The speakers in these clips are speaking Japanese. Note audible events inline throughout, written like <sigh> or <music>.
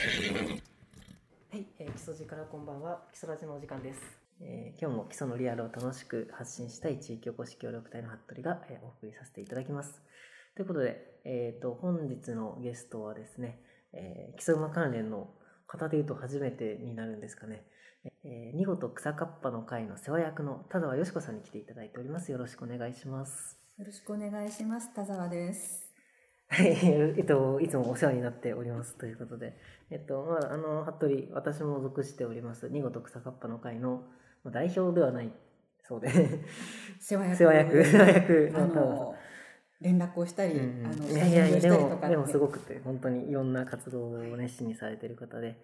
はい、えー、基礎寺からこんばんは。基礎ラジのお時間です。えー今日も基礎のリアルを楽しく発信したい地域おこし協力隊の服部が、えーお送りさせていただきます。ということで、えっ、と、本日のゲストはですね、えー基礎馬関連の方で言うと初めてになるんですかね。えー、見事草かっぱの会の世話役の田沢よしこさんに来ていただいております。よろしくお願いします。よろしくお願いします。田沢です。はい、<laughs> えっと、いつもお世話になっております。ということで、えっと、まあ、あの、服部、私も属しております、見事草かっぱの会のまあ代表ではない。そうで、世話役。世話役、世話役あの田の、連絡をしたり、うん。あの、いやいやいや、でも、かでもすごくて、本当にいろんな活動を熱心にされている方で、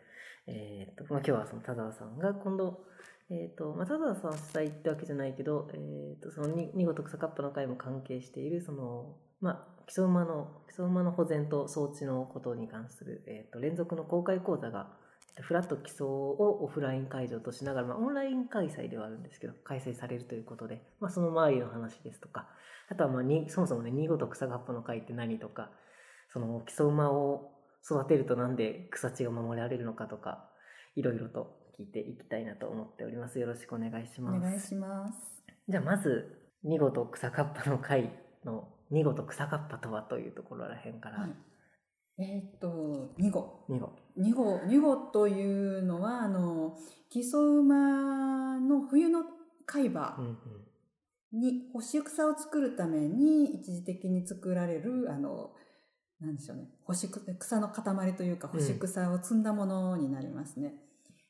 えっと、まあ、今日はその田沢さんが今度、えっと、まあ、田沢さん主催ってわけじゃないけど、えっと、そのに見事草かっぱの会も関係している、その、まあ、基礎馬の、基礎馬の保全と装置のことに関する、えっと、連続の公開講座が、フラット基礎をオフライン会場としながら、まあ、オンライン開催ではあるんですけど、開催されるということで、まあ、その周りの話ですとか、あとは、まあ、に、そもそもね、見事草かっぱの会って何とか、その基礎馬を育てるとなんで草地が守られるのかとか、いろいろと聞いていきたいなと思っております。よろしくお願いしおます。願いします。じゃあまず、見事草かっぱの会の見事草かっぱとはというところらへんから、はい。えーっと、2号。見事。2号、2号というのは、あの、基礎馬の冬の海馬うんうん。に干し草を作るために一時的に作られる、あの、なんでしょうね、干し草草の塊というか干し草を積んだものになりますね。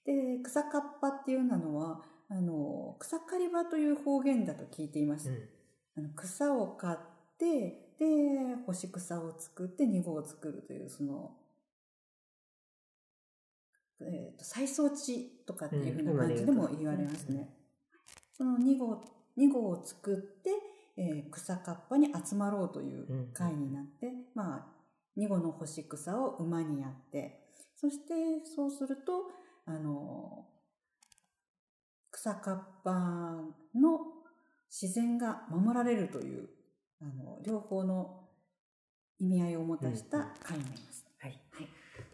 で、草かっぱっていうのは、あの、草刈り場という方言だと聞いています。あの草を刈って、で、干し草を作って二号を作るという、その、えっ、と、再装置とかっていうふうな感じでも言われますね。その2号、2号を作って、えー草かっぱに集まろうという会になって、まあ、2号の干し草を馬にやって、そしてそうすると、あの、草かっぱの自然が守られるという、あの、両方の意味合いを持たした会になります。はい。はい。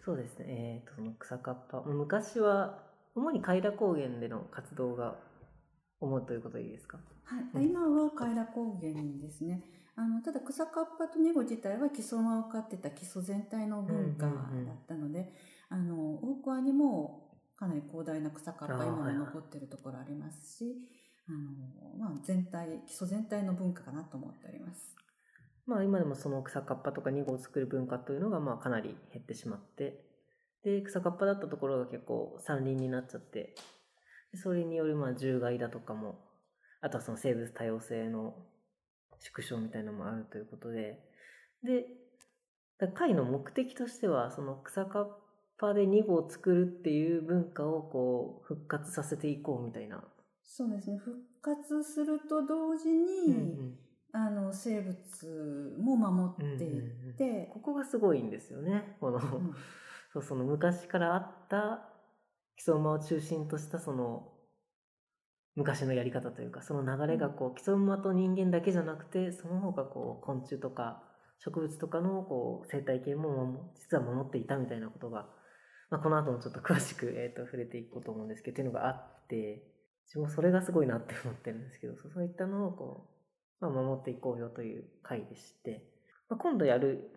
そうですね。えっ、と、その草かっぱ。昔は、主に海田高原での活動が主ということでいいですか？はい、今は海田高原ですね。あの、ただ草かっぱとニゴ自体は基礎馬を飼ってた基礎全体の文化だったので、あの、大桑にもかなり広大な草かっぱあー今も残ってるところありますし、あの、まあ全体、基礎全体の文化かなと思っております。まあ今でもその草かっぱとか2号を作る文化というのがまあかなり減ってしまって、で、草かっぱだったところが結構山林になっちゃって、でそれによるまあ獣害だとかも、あとはその生物多様性の縮小みたいなのもあるということで、で、会の目的としては、その草かっぱで2号を作るっていう文化をこう復活させていこうみたいな。そうですね。復活すると同時に、あの、生物も守っていって、ここがすごいんですよね。この、うんそうその昔からあった基礎馬を中心としたその昔のやり方というかその流れがこう基礎馬と人間だけじゃなくてその他こう昆虫とか植物とかのこう生態系も守実は守っていたみたいなことが、まあ、この後もちょっと詳しく、えー、と触れていこうと思うんですけどっていうのがあって自分もそれがすごいなって思ってるんですけどそういったのをこう、まあ、守っていこうよという回でして、まあ、今度やる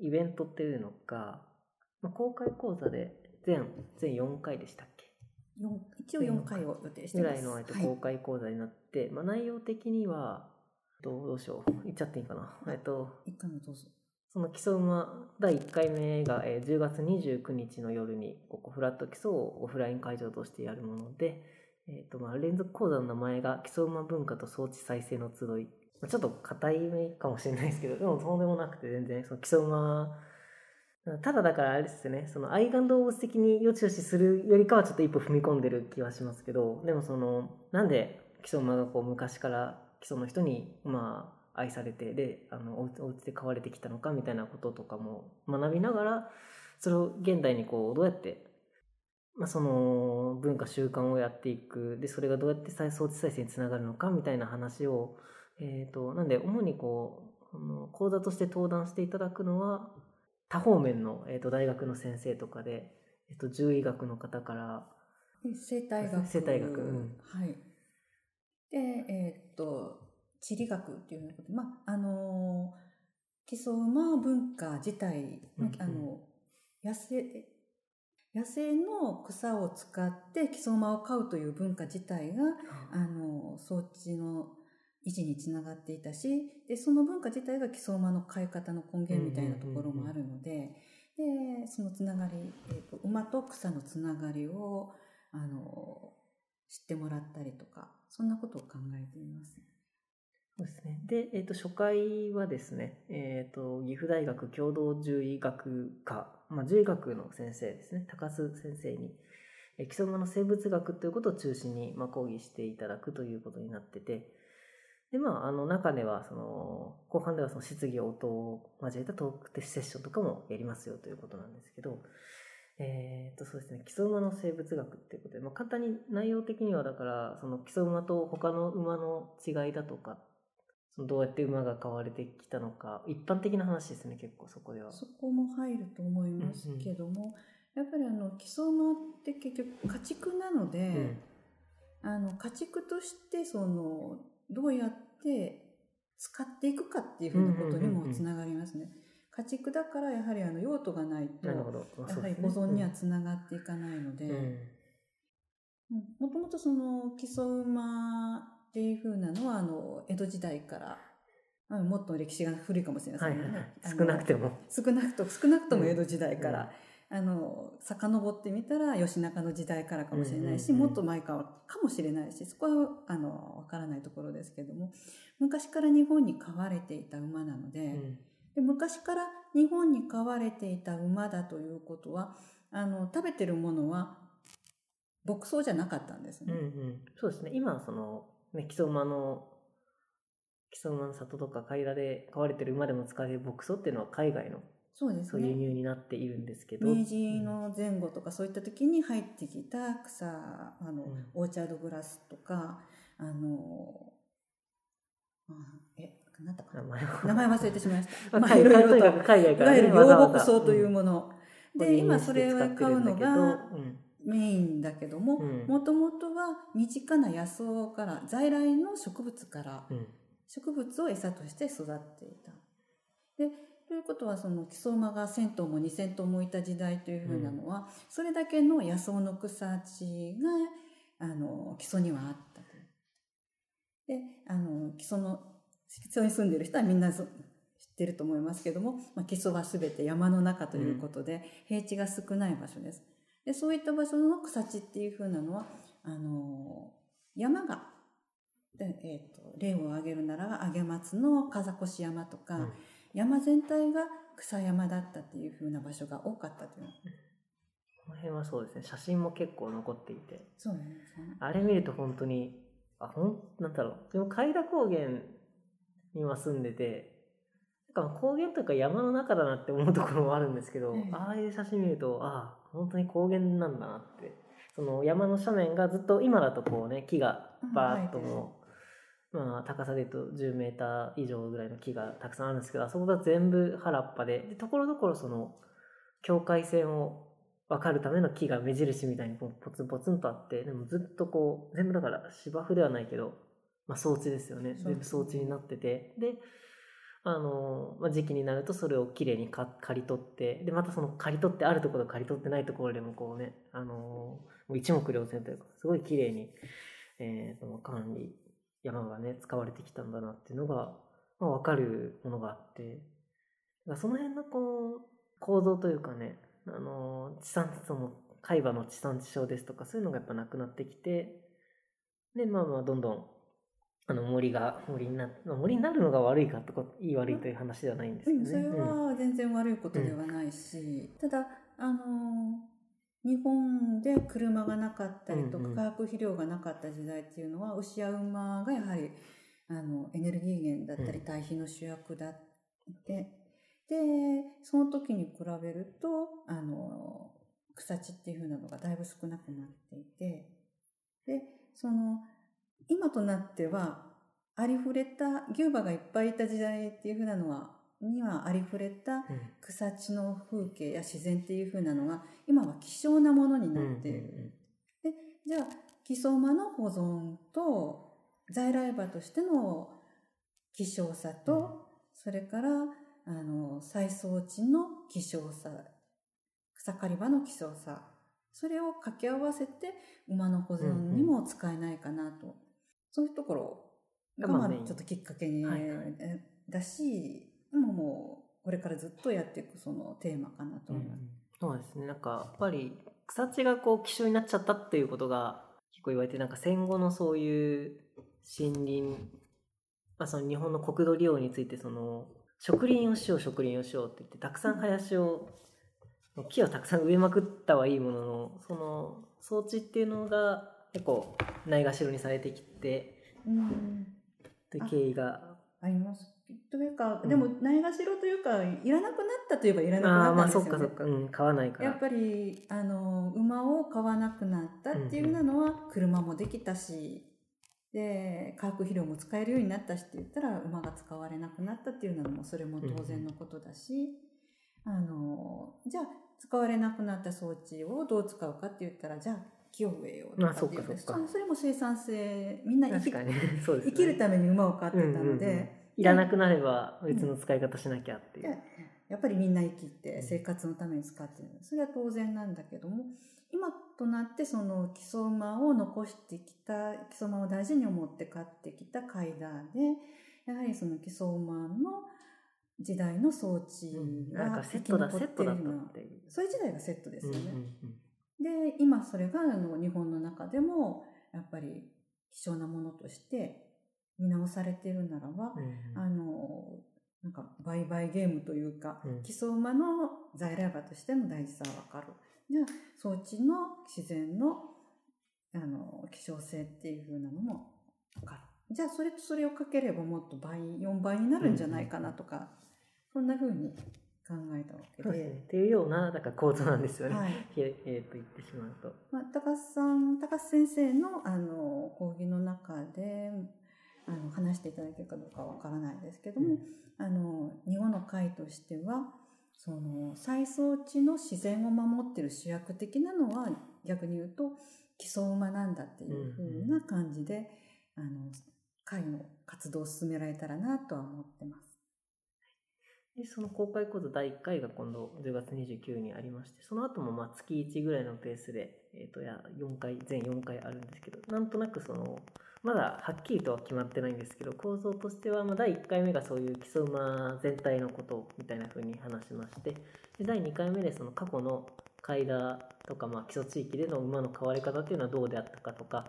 イベントっていうのが、まあ、公開講座で全全4回でしたっけ？四一応4回を予定してぐます。らいの公開講座になって、まあ、内容的にはどうどうしよう言っちゃっていいかな、えっと一回もどうぞ。その基礎馬第1回目が、えー10月29日の夜にここフラット基礎をオフライン会場としてやるもので、えっとまあ、連続講座の名前が基礎馬文化と装置再生の集い。ちょっと硬い目かもしれないですけどでもそうでもなくて全然その基礎馬ただだからあれですね。その愛玩動物的によちよちするよりかはちょっと一歩踏み込んでる気はしますけどでもそのなんで基礎馬がこう昔から基礎の人にまあ愛されてであのおうお家で飼われてきたのかみたいなこととかも学びながらそれを現代にこうどうやって、まあ、その文化習慣をやっていく。でそれがどうやって再装置再生につながるのかみたいな話を、えー、となんで主にこうあの講座として登壇していただくのは多方面の、えー、と大学の先生とかで、えー、と獣医学の方から。生態学。生態学、うん、はい。でえっ、と地理学っていうことまああの木曽馬文化自体、うんうん、あの野生野生の草を使って木曽馬を飼うという文化自体が、あの装置の維持につながっていたしでその文化自体が木曽馬の飼い方の根源みたいなところもあるので,、でそのつながり、えーと、馬と草のつながりをあの知ってもらったりとかそんなことを考えています。そうですね。で、えっ、ー、と、初回はですね、えっ、ー、と、岐阜大学共同獣医学科、まあ、獣医学の先生ですね、高須先生に、えー、基礎馬の生物学ということを中心に、まあ、講義していただくということになってて、で、まあ、あの中では、その、後半ではその質疑応答を交えたトークテセッションとかもやりますよということなんですけど、えっ、ー、と、そうですね、基礎馬の生物学っていうことで、まあ、簡単に内容的には、だから、その基礎馬と他の馬の違いだとか、そのどうやって馬が飼われてきたのか、一般的な話ですね、結構そこでは。そこも入ると思いますけども、うんうん、やっぱりあの、基礎馬って結局家畜なので、うん、あの、家畜としてその、どうやって使っていくかっていうふうなことにもつながりますね。家畜だからやはりあの用途がないと、やはり保存にはつながっていかないので、もともとその基礎馬っていうふうなのはあの江戸時代からもっと歴史が古いかもしれませんね、はいはい、少なくても。少なくと少なくとも江戸時代から、あの、遡ってみたら吉中の時代からかもしれないし、もっと前かかもしれないし、そこは、あの、わからないところですけども、昔から日本に飼われていた馬なので、うん、で昔から日本に飼われていた馬だということは、あの、食べてるものは牧草じゃなかったんですね。うんうん、そうですね。今、その、ね、木曽馬の木曽馬の里とか海田で飼われてる馬でも使われる牧草っていうのは海外のそうですね。輸入になっているんですけど。明治の前後とかそういった時に入ってきた草、あの、うん、オーチャードグラスとか、あの、あえ、名前忘れてしまいました。<laughs> まあ、いろいろと、海外から、ね、いわゆる両木草というもの。うん、で、今それを買うのが、メインだけども、もともとは身近な野草から、在来の植物から、植物を餌として育っていた。で、ということはその木曽馬が1,000頭も2,000頭もいた時代というふうなのは、うん、それだけの野草の草地があの木曽にはあったと。であの木曽の木曽に住んでいる人はみんな知ってると思いますけども、まあ、木曽は全て山の中ということで、平地が少ない場所です。でそういった場所の草地っていうふうなのはあの山がで、えーと、例を挙げるなら上松の風越山とか、うん山全体が草山だったっていう風な場所が多かったという。この辺はそうですね。写真も結構残っていて。そうね。あれ見ると本当に、あ、ほん、なんだろう。でも海田高原には住んでて、なんか高原というか山の中だなって思うところもあるんですけど、ええ、ああいう写真見ると、ああ、本当に高原なんだなって。その山の斜面がずっと今だとこうね、木がバーッともまあ、高さで言うと10メーター以上ぐらいの木がたくさんあるんですけど、あそこが全部原っぱで、で、ところどころその、境界線を分かるための木が目印みたいにポツンポツンとあって、でもずっとこう、全部だから芝生ではないけど、まあ装置ですよね。全部装置になってて、で、あの、まあ、時期になるとそれをきれいに刈り取って、で、またその刈り取ってあるところと刈り取ってないところでもこうね、あの、もう一目瞭然というか、すごいきれいに、えっ、ー、と、管理山がね、使われてきたんだなっていうのが、まあ、わかるものがあって、その辺のこう、構造というかね、あの、地産地消の、海馬の地産地消ですとか、そういうのがやっぱなくなってきて、で、まあまあ、どんどん、あの森が、森にな、森になるのが悪いかとか、いい悪いという話ではないんですけどね。それは全然悪いことではないし、うん、ただ、あの日本で車がなかったりとか、化学肥料がなかった時代っていうのは、牛や馬がやはり、あの、エネルギー源だったり、堆肥の主役だって、で、その時に比べると、あの、草地っていう風なのがだいぶ少なくなっていて、で、その、今となっては、ありふれた牛馬がいっぱいいた時代っていう風なのはにはありふれた草地の風景や自然っていう風なのが今は希少なものになっている。でじゃあ木曽馬の保存と在来馬としての希少さと、それからあの再装地の希少さ草刈り場の希少さそれを掛け合わせて馬の保存にも使えないかなと、そういうところがまあちょっときっかけに、だし今もうこれからずっとやっていくそのテーマかなと思います。うん、そうですね。なんかやっぱり草地がこう希少になっちゃったっていうことが結構言われてなんか戦後のそういう森林、まあ、その日本の国土利用についてその植林をしよう植林をしようって言ってたくさん林を木をたくさん植えまくったはいいもののその装置っていうのが結構ないがしろにされてきて、うん、という経緯があります。というか、でもないがしろというかいらなくなったといえばいらなくなったんですよね。あまあそっかそっか、うん、買わないから。やっぱりあの馬を買わなくなったっていうのは、車もできたし、で化学肥料も使えるようになったしって言ったら馬が使われなくなったっていうのもそれも当然のことだし、あのじゃあ使われなくなった装置をどう使うかって言ったらじゃあ木を植えようとかっていう、そそれも生産性みんな生き,、<laughs> ね、生きるために馬を飼ってたので。いらなくなれば別の使い方しなきゃっていう。うん、やっぱりみんな生きて生活のために使ってる。それは当然なんだけども、今となってその基礎馬を残してきた、基礎馬を大事に思って飼ってきたカイダーで、やはりその基礎馬の時代の装置がセットだ、セットだったっていう。そういう時代がセットですよね。うんうんうん、で、今それがあの日本の中でもやっぱり希少なものとして見直されてるならば、うん、あの、なんか売買ゲームというか、うん、基礎馬の在来馬としての大事さはわかる。じゃあ、装置の自然の、あの、希少性っていう風なのもわかる。じゃあ、それとそれをかければもっと倍、4倍になるんじゃないかなとか、うん、そんな風に考えたわけで。ね、っていうような、なんか構造なんですよね。はい、えー、と言ってしまうと。まあ、高須さん、高須先生の、あの、講義の中で、あの話していただけるかどうかわからないですけども、うん、あの日本の会としてはその再装置の自然を守ってる主役的なのは逆に言うと基礎馬なんだっていうふうな感じで、うん、あの会の活動を進められたらなとは思ってます。でその公開講座第1回が今度10月29日にありましてその後もま月1ぐらいのペースで、えー、とや4回全4回あるんですけどなんとなくそのまだはっきりとは決まってないんですけど構造としては、ま、第1回目がそういう基礎馬全体のことみたいな風に話しましてで第2回目でその過去の階段とか、まあ、基礎地域での馬の変わり方っていうのはどうであったかとか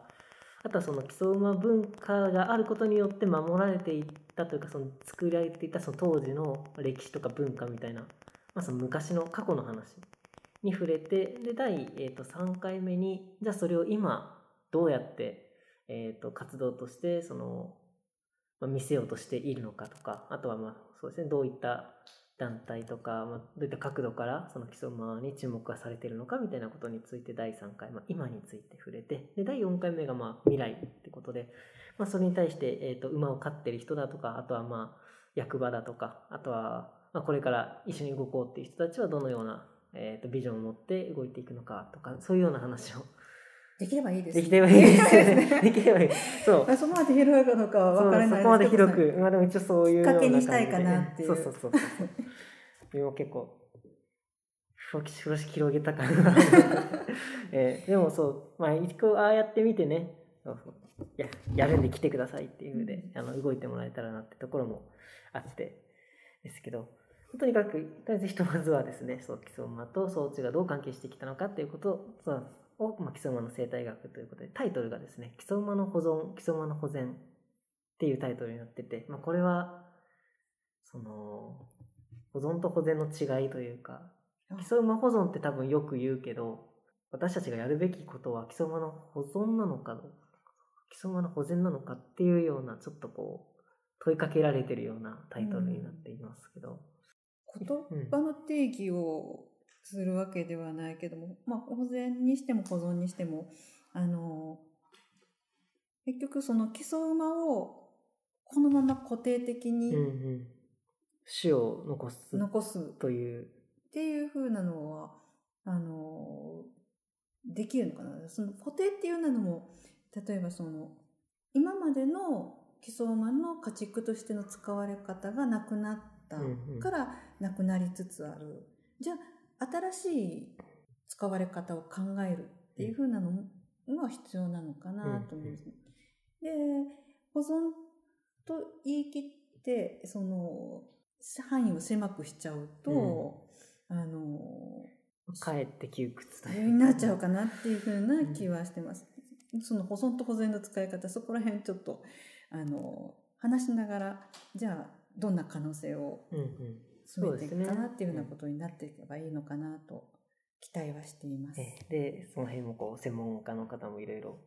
あとはその基礎馬文化があることによって守られていったというかその作られていたその当時の歴史とか文化みたいな、まあ、その昔の過去の話に触れてで第、えー、と3回目にじゃあそれを今どうやってえーと、活動としてその、まあ、見せようとしているのかとかあとはまあそうですねどういった団体とか、まあ、どういった角度からその基礎馬に注目がされているのかみたいなことについて第3回、まあ、今について触れてで第4回目がまあ未来ってことで、まあ、それに対して、えーと、馬を飼ってる人だとかあとはまあ役場だとかあとは、まあ、これから一緒に動こうっていう人たちはどのような、えーとビジョンを持って動いていくのかとかそういうような話をできればいいです、ね。できればいいですね。できればいい。<laughs> そう。そこまで広いかどうかは分からないですけど。そこまで広く。まあでも一応そういうきっかけにしたいかなっていう。そうそうそうそう。でも結構、風呂敷広げたかな。<laughs> えー、でもそう、まあ一応ああやってみてね、そうそういや、やるんで来てくださいっていうふうで、あの動いてもらえたらなってところもあってですけど、とにかく、とりあえずひとまずはですね、そう、基礎馬と装置がどう関係してきたのかっていうことを、そうを、まあ、基礎馬の生態学ということで、タイトルがですね、基礎馬の保存、基礎馬の保全っていうタイトルになってて、まあ、これは、その、保存と保全の違いというか、基礎馬保存って多分よく言うけど、私たちがやるべきことは基礎馬の保存なのか、基礎馬の保全なのかっていうような、ちょっとこう、問いかけられてるようなタイトルになっていますけど。言葉の定義をするわけではないけども、まあ、保全にしても保存にしても、あの、結局その基礎馬をこのまま固定的に種を残す。残す。という。っていう風なのはあのできるのかな。その固定っていうのも例えばその今までの基礎馬の家畜としての使われ方がなくなったからなくなりつつある、じゃあ新しい使われ方を考えるっていう風なのが必要なのかなと思うんですね。で保存と言い切ってその範囲を狭くしちゃうと、あのかえって窮屈だになっちゃうかなっていうふうな気はしてます。うん、その保存と保全の使い方そこら辺ちょっとあの話しながらじゃあどんな可能性を進めていくかなっていうようなことになっていけばいいのかなと期待はしています。でその辺もこう専門家の方もいろいろ。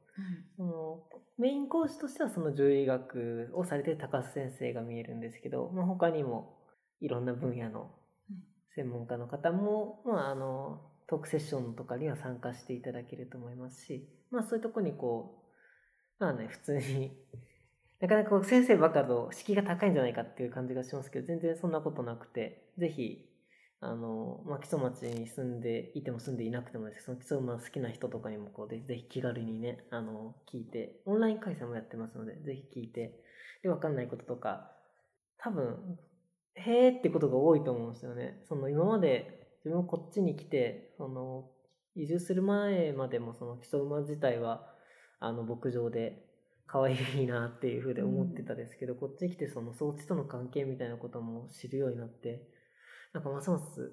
メイン講師としてはその獣医学をされている高須先生が見えるんですけど、まあ、他にもいろんな分野の専門家の方も、まあ、あのトークセッションとかには参加していただけると思いますし、まあ、そういうとこにこうまあね普通になかなか先生ばかと敷居が高いんじゃないかっていう感じがしますけど全然そんなことなくてぜひあの、まあ、木曽町に住んでいても住んでいなくてもですその木曽馬好きな人とかにもこうぜひ気軽にねあの聞いてオンライン開催もやってますのでぜひ聞いてで分かんないこととか多分へーってことが多いと思うんですよね。その今まで自分もこっちに来て、その移住する前までもその基礎馬自体はあの牧場で可愛いなっていうふうで思ってたですけど、うん、こっちに来てその装置との関係みたいなことも知るようになって、なんかますます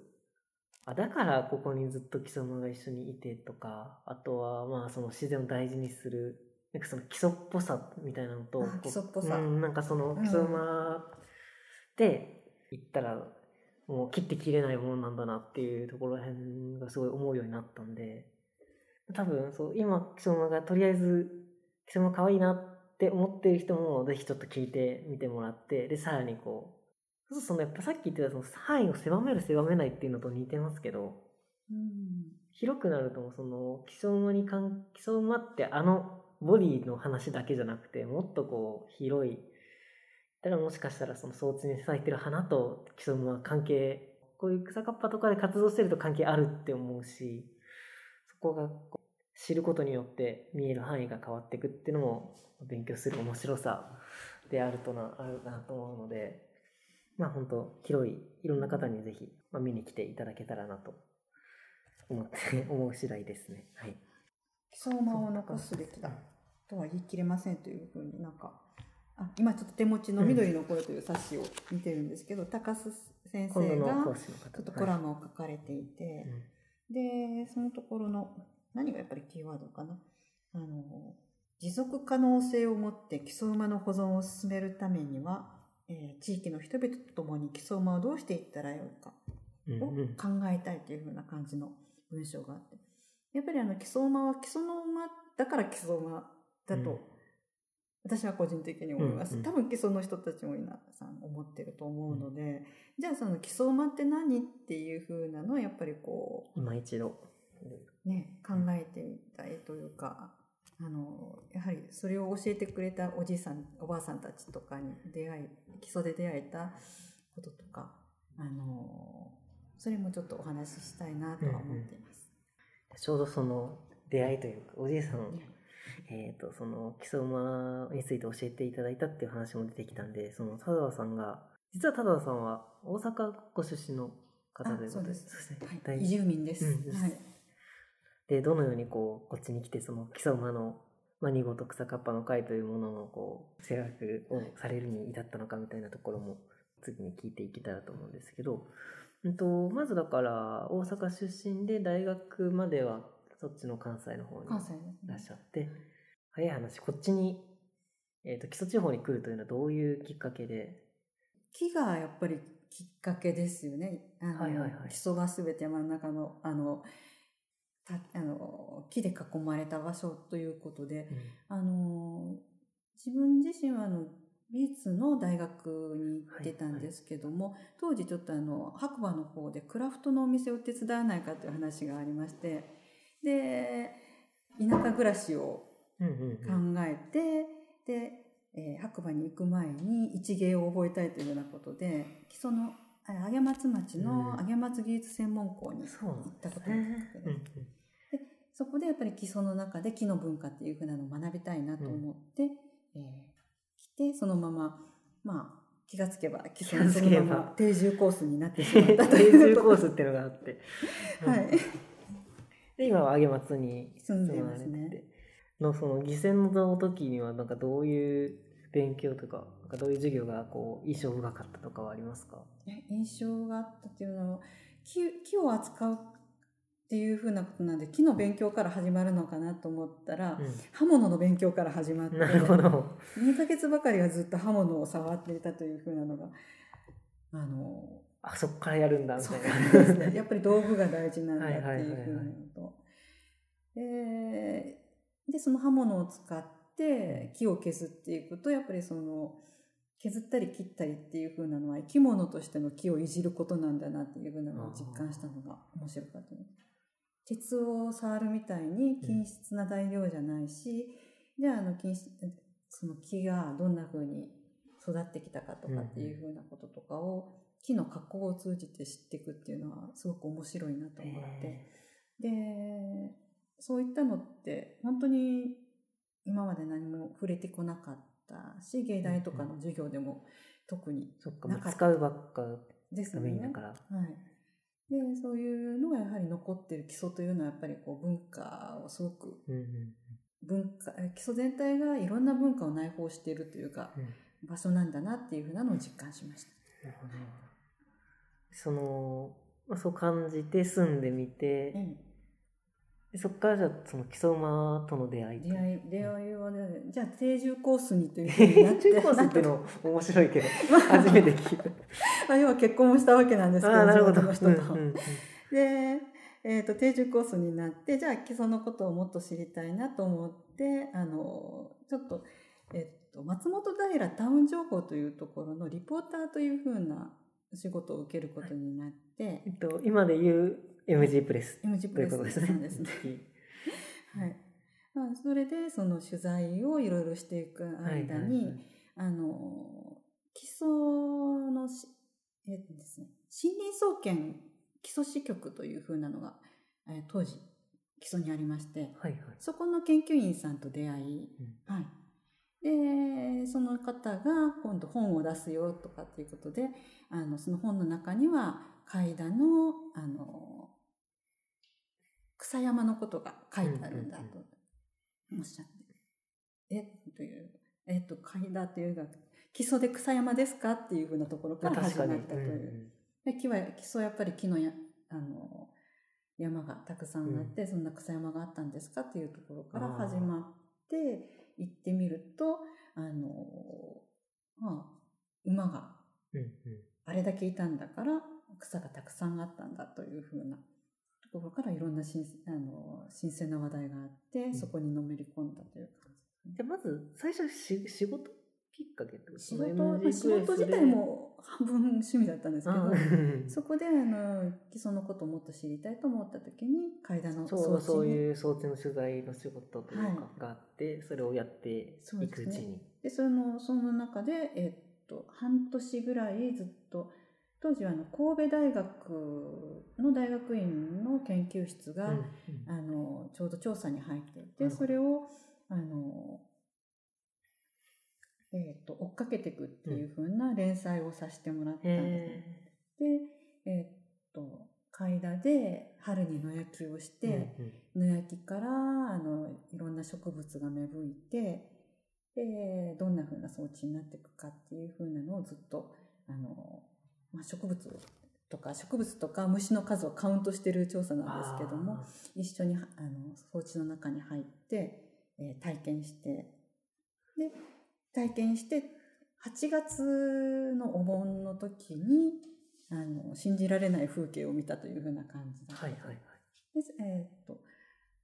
あ、だからここにずっと基礎馬が一緒にいてとか、あとはまあその自然を大事にする、なんかその基礎っぽさみたいなのと、基礎っぽさ。うん、なんかその基礎馬で、行ったらもう切って切れないものなんだなっていうところら辺がすごい思うようになったんで多分そう今木曽馬がとりあえず木曽馬可愛いなって思ってる人もぜひちょっと聞いてみてもらってでさらにこうそうそのやっぱさっき言ってたその範囲を狭める狭めないっていうのと似てますけど、うん、広くなるとその木曽馬に木曽馬ってあのボディの話だけじゃなくてもっとこう広いだからもしかしたらその装置に咲いてる花と基礎は関係、こういう草かっぱとかで活動してると関係あるって思うし、そこが知ることによって見える範囲が変わっていくっていうのも勉強する面白さであるとな、あるなと思うので、まあ本当広い、いろんな方にぜひ、まあ、見に来ていただけたらなと思って、<laughs> 思う次第ですね。はい。基礎馬を残すべきだとは言い切れませんというふうになんかあ今ちょっと手持ちの「緑の声」という冊子を見てるんですけど、うん、高須先生がちょっとコラムを書かれていて、はい、でそのところの何がやっぱりキーワードかな？あの持続可能性を持って基礎馬の保存を進めるためには、えー、地域の人々と共に基礎馬をどうしていったらよいかを考えたいというふうな感じの文章があって。やっぱりあの基礎馬は基礎の馬だから基礎馬だと私は個人的に思います。多分基礎の人たちも皆さん思ってると思うので、うん、じゃあその基礎馬って何っていうふうなのはやっぱりこう、今一度、ね、考えてみたいというか、あの、やはりそれを教えてくれたおじいさん、おばあさんたちとかに出会い、基礎で出会えたこととか、あの、それもちょっとお話ししたいなとは思っています。うんうん、ちょうどその出会いというか、おじいさん、えっ、ー、と、その、基礎馬について教えていただいたっていう話も出てきたんで、その、田沢さんが、実は田沢さんは大阪ご出身の方でそうです。そうですね。はい、移住民です。うん、はい。で、どのようにこう、こっちに来て、その、基礎馬の、まあ、二号と草かっぱの会というものの、こう、制約をされるに至ったのかみたいなところも、次に聞いていけたらと思うんですけど、うんと、まずだから、大阪出身で大学まではそっちの関西の方にいらっしゃって、早い話、こっちに、えっ、ー、と、基礎地方に来るというのはどういうきっかけで？木がやっぱりきっかけですよね。あの、はいはいはい、基礎がすべて山の中の、あの、たあの木で囲まれた場所ということで、うん、あの自分自身はあの美術の大学に行ってたんですけども、はいはい、当時ちょっとあの白馬の方でクラフトのお店を手伝わないかという話がありましてで田舎暮らしを考えて、で、えー白馬に行く前に一芸を覚えたいというようなことで木曽のあ上松町のうん。上松技術専門校に行ったことですね。がきっかけです。そこでやっぱり基礎の中で木の文化っていうふうなのを学びたいなと思って、えー来てそのまままあ気がつけば基礎にそのまま定住コースになってしまったと定いう <laughs> 住コースっていうのがあって。<laughs> はい。で、今は上松に住んでますね。の、その、犠牲の時には、なんかどういう勉強とか、なんかどういう授業が、こう、印象深かったとかはありますか？え印象があったっていうのは木木を扱うっていうふうなことなんで木の勉強から始まるのかなと思ったら、刃物の勉強から始まってなるほど。2ヶ月ばかりはずっと刃物を触っていたというふうなのがあのあ、そっからやるんだ、みたいな。ですね。やっぱり道具が大事なんだっていうふうなのと。でで、その刃物を使って木を削っていくと、やっぱりその、削ったり切ったりっていうふうなのは生き物としての木をいじることなんだなっていうふうなのを実感したのが面白かったです。鉄を触るみたいに均質な材料じゃないし、じゃああの均質、その木がどんなふうに育ってきたかとかっていうふうなこととかを木の加工を通じて知っていくっていうのはすごく面白いなと思って。で、そういったのって本当に今まで何も触れてこなかったし、芸大とかの授業でも特にそっか、なかった使うばっかですよね。はい。で、そういうのがやはり残ってる基礎というのはやっぱりこう文化をすごく文化、え基礎全体がいろんな文化を内包しているというか、うん場所なんだなっていうふうなのを実感しました。なるほど。その、まあ、そう感じて住んでみて、そこからじゃあその基礎馬との出会いえ出会い、出会いはね、じゃあ定住コースにというふうになって。中コースっていうの面白いけど初めて聞いた。まあ、要は結婚もしたわけなんですけど、なるほど。地元の人と。うんうんうん。で、えっ、と、定住コースになって、じゃあ基礎のことをもっと知りたいなと思って、あの、ちょっと、えっ、と、松本平タウン情報というところのリポーターというふうな仕事を受けることになって、えっと今で言う MG プレス。MG プレス。ですね。さんですね。はい。まあ、それで、その取材をいろいろしていく間に、あの、基礎のし、えっとですね、森林総研基礎支局というふうなのが、えー当時、基礎にありまして、はいはい。そこの研究員さんと出会い、うん。はい。で、その方が今度本を出すよとかっていうことで、あの、その本の中には、海田の、あの、草山のことが書いてあるんだとおっしゃって。えという、えっと、海田というが、基礎で草山ですかっていうふうなところかまあら始まったという。で木は基礎やっぱり木のやあの山がたくさんあって、そんな草山があったんですかっていうところから始まって行ってみるとあのまあ馬がうんうんあれだけいたんだから草がたくさんあったんだというふうなところからいろんな新あの新鮮な話題があって、ん。そこにのめり込んだという感じ。じゃあまず最初し仕事きっかけってこと？仕事仕事自体も半分趣味だったんですけど、そこであの基礎のことをもっと知りたいと思った時に階段のちょうどそうういう装置の取材の仕事というはいかがあって、それをやっていくうちに。でそのその中で、えっと半年ぐらいずっと当時はあの神戸大学の大学院の研究室が、うんうん。あのちょうど調査に入っていてそれをあの、えっと追っかけていくっていう風な連載をさせてもらったんですね。へで、えーっと、海田で春に野焼きをしーて、うんうん。野焼きから、あの、いろんな植物が芽吹いて、で、どんな風な装置になっていくかっていう風なのをずっと、あの、まあ、植物とか、植物とか虫の数をカウントしてる調査なんですけども、一緒に、あの、装置の中に入って、えー体験して、で、体験して、8月のお盆の時に、あの、信じられない風景を見たというふうな感じだったはいはいはい。でえーっと、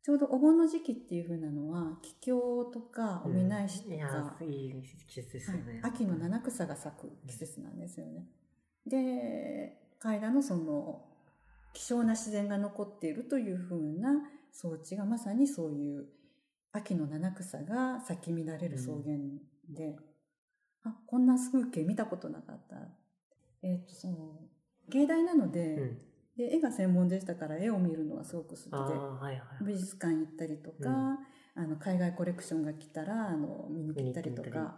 ちょうどお盆の時期っていうふうなのは、桔梗とかお見ないしとうんいやか、秋の七草が咲く季節なんですよね。で、海田のその希少な自然が残っているというふうな装置がまさにそういう秋の七草が咲き乱れる草原で、あこんな風景見たことなかったえっ、とその芸大なので,、うん。で絵が専門でしたから絵を見るのがすごく好きではいはい。美術館行ったりとか、うんあの海外コレクションが来たらあの見に行ったりとか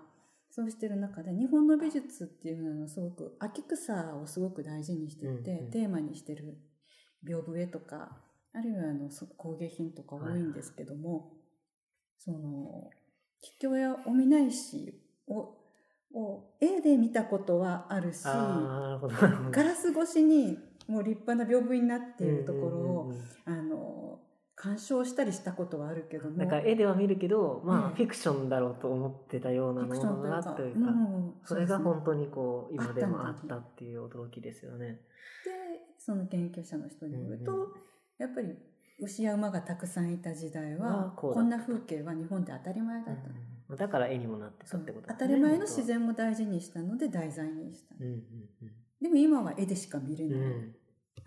そうしてる中で日本の美術っていうのはすごく秋草をすごく大事にしてて、うんうん。テーマにしてる屏風絵とかあるいはあのそ工芸品とか多いんですけども、その桔梗やオミナイシをを絵で見たことはあるしガラス越しにもう立派な屏風になっているところを、うんうんうんうん。あの鑑賞したりしたことはあるけども。なんか絵では見るけど、まあ、ええフィクションだろうと思ってたようなフィクションと。いうのかがというか、うんそれが本当にこう、今でもああったっていう驚きですよね。でその研究者の人によると、うんうん。やっぱり牛や馬がたくさんいた時代あはあこんな風景は日本で当たり前だった、うん。だから絵にもなってたってこと当たり前の自然も大事にしたので題材にした、うんうんでも今は絵でしか見れない、うん。うん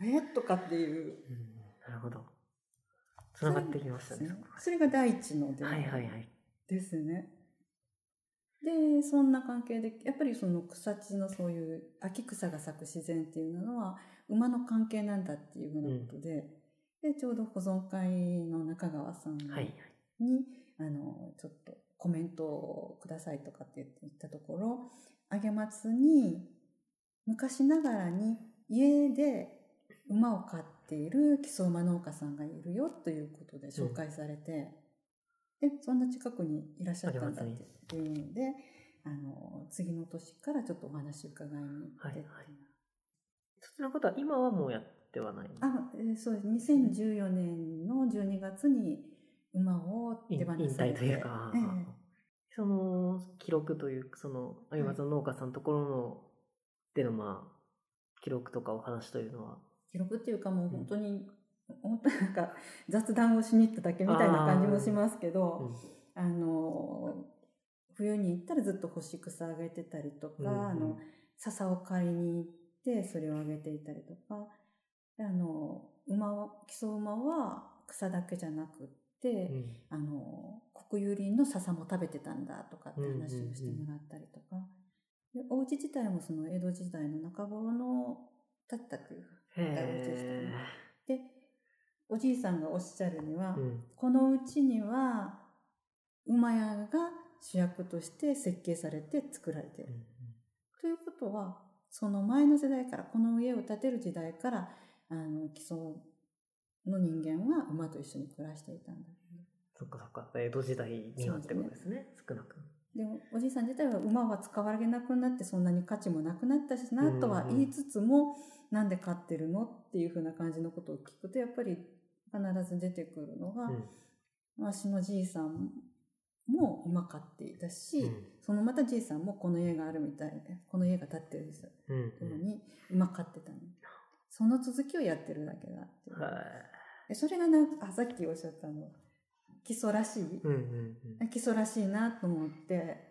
えとかっていう。うん。なるほど。つながってきましたね。それが第一ので、はいはいはい。ですね。で、そんな関係で、やっぱりその草地のそういう秋草が咲く自然っていうのは馬の関係なんだっていうふうなことで、で、ちょうど保存会の中川さんに、はいはい。あの、ちょっとコメントをくださいとかって言ったところ、揚松に昔ながらに家で馬を飼っている木曽馬農家さんがいるよということで紹介されて、で、そんな近くにいらっしゃったんだっていうので、あの、次の年からちょっとお話伺いに行ってはいはい。そちらのことは今はもうやってはないあ、えーそうです。2014年の12月に馬を手放引引されて。退というか、ええ。その記録というその有松の農家さんのところのでのまあ記録とかお話というのは記録っていうかもう本当に、本当になんか雑談をしに行っただけみたいな感じもしますけど、あの、冬に行ったらずっと干し草あげてたりとか、うんうん。あの、笹を買いに行ってそれをあげていたりとか、であの、馬は、基礎馬は草だけじゃなくって、うん。あの、国有林の笹も食べてたんだとかって話をしてもらったりとか、でお家自体もその江戸時代の中頃の建ったというへで、おじいさんがおっしゃるには、え、うん。このうちには馬屋が主役として設計されて作られている。ということは、その前の世代から、この家を建てる時代から、あの、基礎の人間は馬と一緒に暮らしていたんだ。そっかそっか。江戸時代にはってことですね。少なくでも、おじいさん自体は馬は使われなくなってそんなに価値もなくなったしなとは言いつつも、なんで飼ってるの？っていうふうな感じのことを聞くと、やっぱり必ず出てくるのが、うんわしのじいさんも馬飼っていたし、うんそのまたじいさんもこの家があるみたいで、この家が建ってるんですよ。うんように馬飼ってたの。その続きをやってるだけだっていう。それがなんか、あ、さっきおっしゃったの、基礎らしい、いうんうんうん基礎らしいなと思って。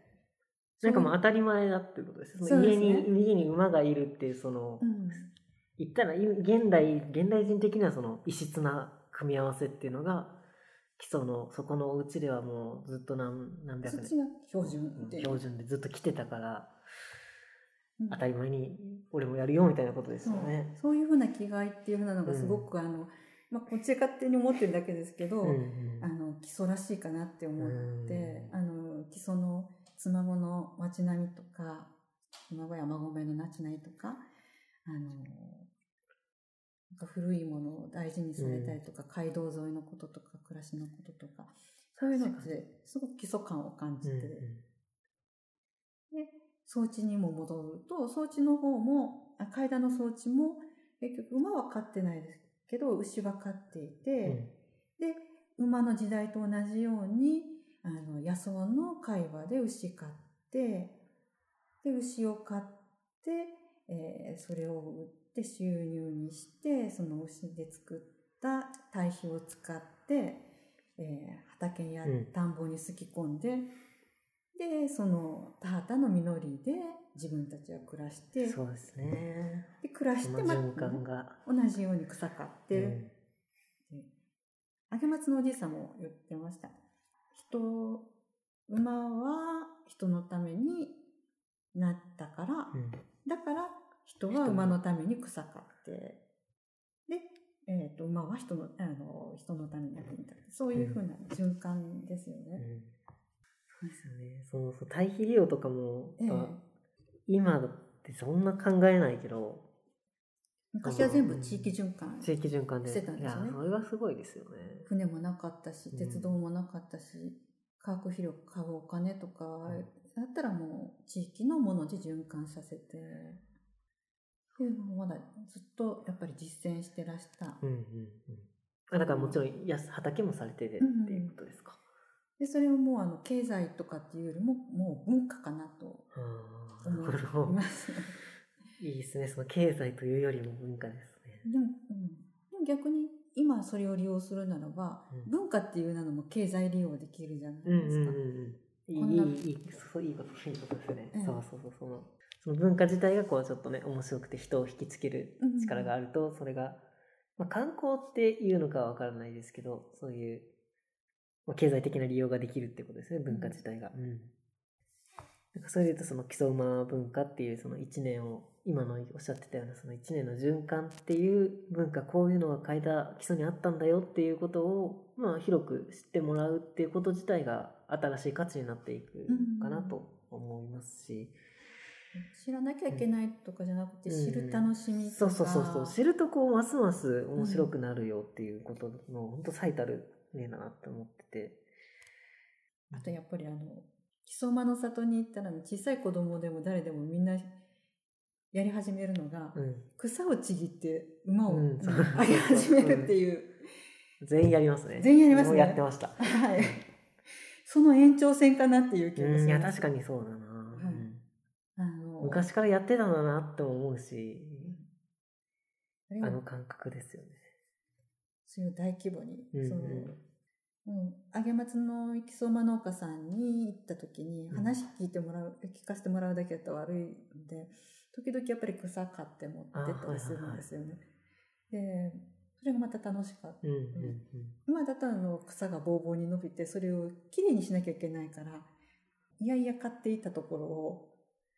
なんかもうそ当たり前だってことですその家そうですねに家に馬がいるっていうその、うん。言ったらい現代現代人的にはその異質な組み合わせっていうのが基礎のそこのお家ではもうずっと何何百年標準っていう。標準でずっと来てたからうん。当たり前に俺もやるよみたいなことですよね。そういうふうな気概っていうふうなのがすごく、あの、まあ、こっちで勝手に思ってるだけですけど、うんうん。あの、基礎らしいかなって思って、うん。あの、基礎の妻子の街並みとか、今は山米の街並みとか、あの、なんか古いものを大事にされたりとか、街道沿いのこととか、暮らしのこととか、そういうのって、すごく基礎感を感じて、うんうん。で、装置にも戻ると、装置の方も、あ階段の装置も、結局馬は飼ってないですけど、牛は飼っていて、で、馬の時代と同じように、あの、野草の会話で牛飼って、で、牛を飼って、えーそれを売って収入にして、その牛で作った堆肥を使って、えー畑やうん田んぼにすき込んで、で、その田畑の実りで自分たちは暮らして、そうですね。で暮らしてまその循環が。同じように草刈って、うんで揚松のおじいさんも言ってました。人、馬は人のためになったから、うんだから人は馬の。ために草刈って。で、えー、と馬は人のあの人のために役に立つそういうふうな循環ですよね。うん。そうですよね。そのそう対比利用とかも、ええやっぱ今ってそんな考えないけど、昔は全部地域循環地域循環で。してたんですよね。いや、それがすごいですよね。船もなかったしうん。鉄道もなかったし、化学肥料買うお金とか、ん。だったらもう地域のもので循環させてっていうのをまだずっとやっぱり実践してらした。うんうんうん。あだからもちろんやす畑もされててっていうことですか。でそれをもうあの経済とかっていうよりももう文化かなと思いま。す。いいですね。その経済というよりも文化ですね。でも,、うん、でも逆に今それを利用するならば、うん文化っていうのも経済利用できるじゃないうんうんですか。うんうん。いい、こんないい、いい、そういいこと、いいことですよね。ええそうそうそう。その、その文化自体がこうちょっとね、面白くて人を引きつけるうん力があると、それが、まあ、観光っていうのかはわからないですけど、そういう、まあ、経済的な利用ができるってことですね、文化自体が。うん。なんかそれで言うと、その基礎馬文化っていうその一年を、今のおっしゃってたようなその一年の循環っていう文化、こういうのが変えた基礎にあったんだよっていうことを、まあ広く知ってもらうっていうこと自体が新しい価値になっていくかなと思いますし、知らなきゃいけないとかじゃなくて、うん知る楽しみとか、そうそうそうそう、知るとこうますます面白くなるよっていうことの、本当最たる例だなって思ってて。あとやっぱりあの木曽馬の里に行ったら小さい子供でも誰でもみんなやり始めるのが、うん。草をちぎって馬をうんそう上げ始めるっていう、全員やりますね。全員やりますねもうやってました。はい、その延長線かなっていう気がしまいや、確かにそうだな。昔からやってたんだなって思うし、あれはあの感覚ですよね。そういう大規模に、うんうんそのうん、揚松の木曽馬農家さんに行った時にうん話聞いてもらう、聞かせてもらうだけだと悪いんで時々やっぱり草買って持ってったりするんですよね。でそれがまた楽しかった。うんうんうん。今だったらあの草がぼうぼうに伸びてそれをきれいにしなきゃいけないからいやいや買っていたところを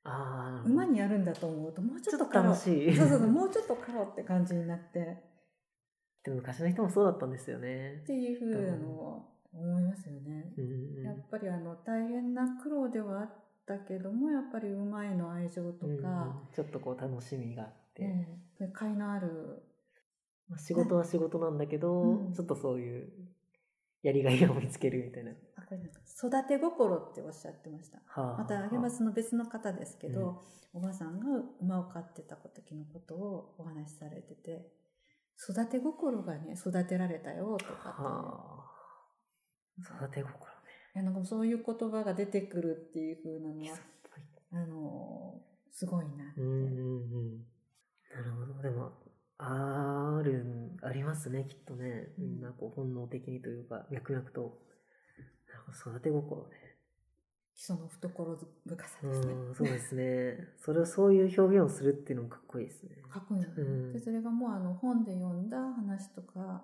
ああ。馬にやるんだと思うともうちょっと楽しい。<laughs> そうそうそうもうちょっと買おうって感じになって <laughs> でも昔の人もそうだったんですよねっ。ていうふうなのを思いますよね。うんうんやっぱりあの大変な苦労ではあったけどもやっぱり馬への愛情とうんうんか、ちょっとこう楽しみがあって、ええ甲斐のあるまあ仕事は仕事なんだけど、うんちょっとそういうやりがいを見つけるみたいな。育て心っておっしゃってました。はあまた、あげますの別の方ですけど、おばあさんが馬を飼ってた時のことをお話しされてて、育て心がね、育てられたよとかっていうはあ。育て心ね。いやなんかそういう言葉が出てくるっていう風なのはあのーすごいなって。うんうんうん。なるほど。でも、ある、ありますね、きっとね。みんなこう本能的にというか、脈々と。育て心ね。基礎の懐深さうですね。ん、そうですね。それをそういう表現をするっていうのもかっこいいですね。かっこいいの、うんでそれがもうあの本で読んだ話とか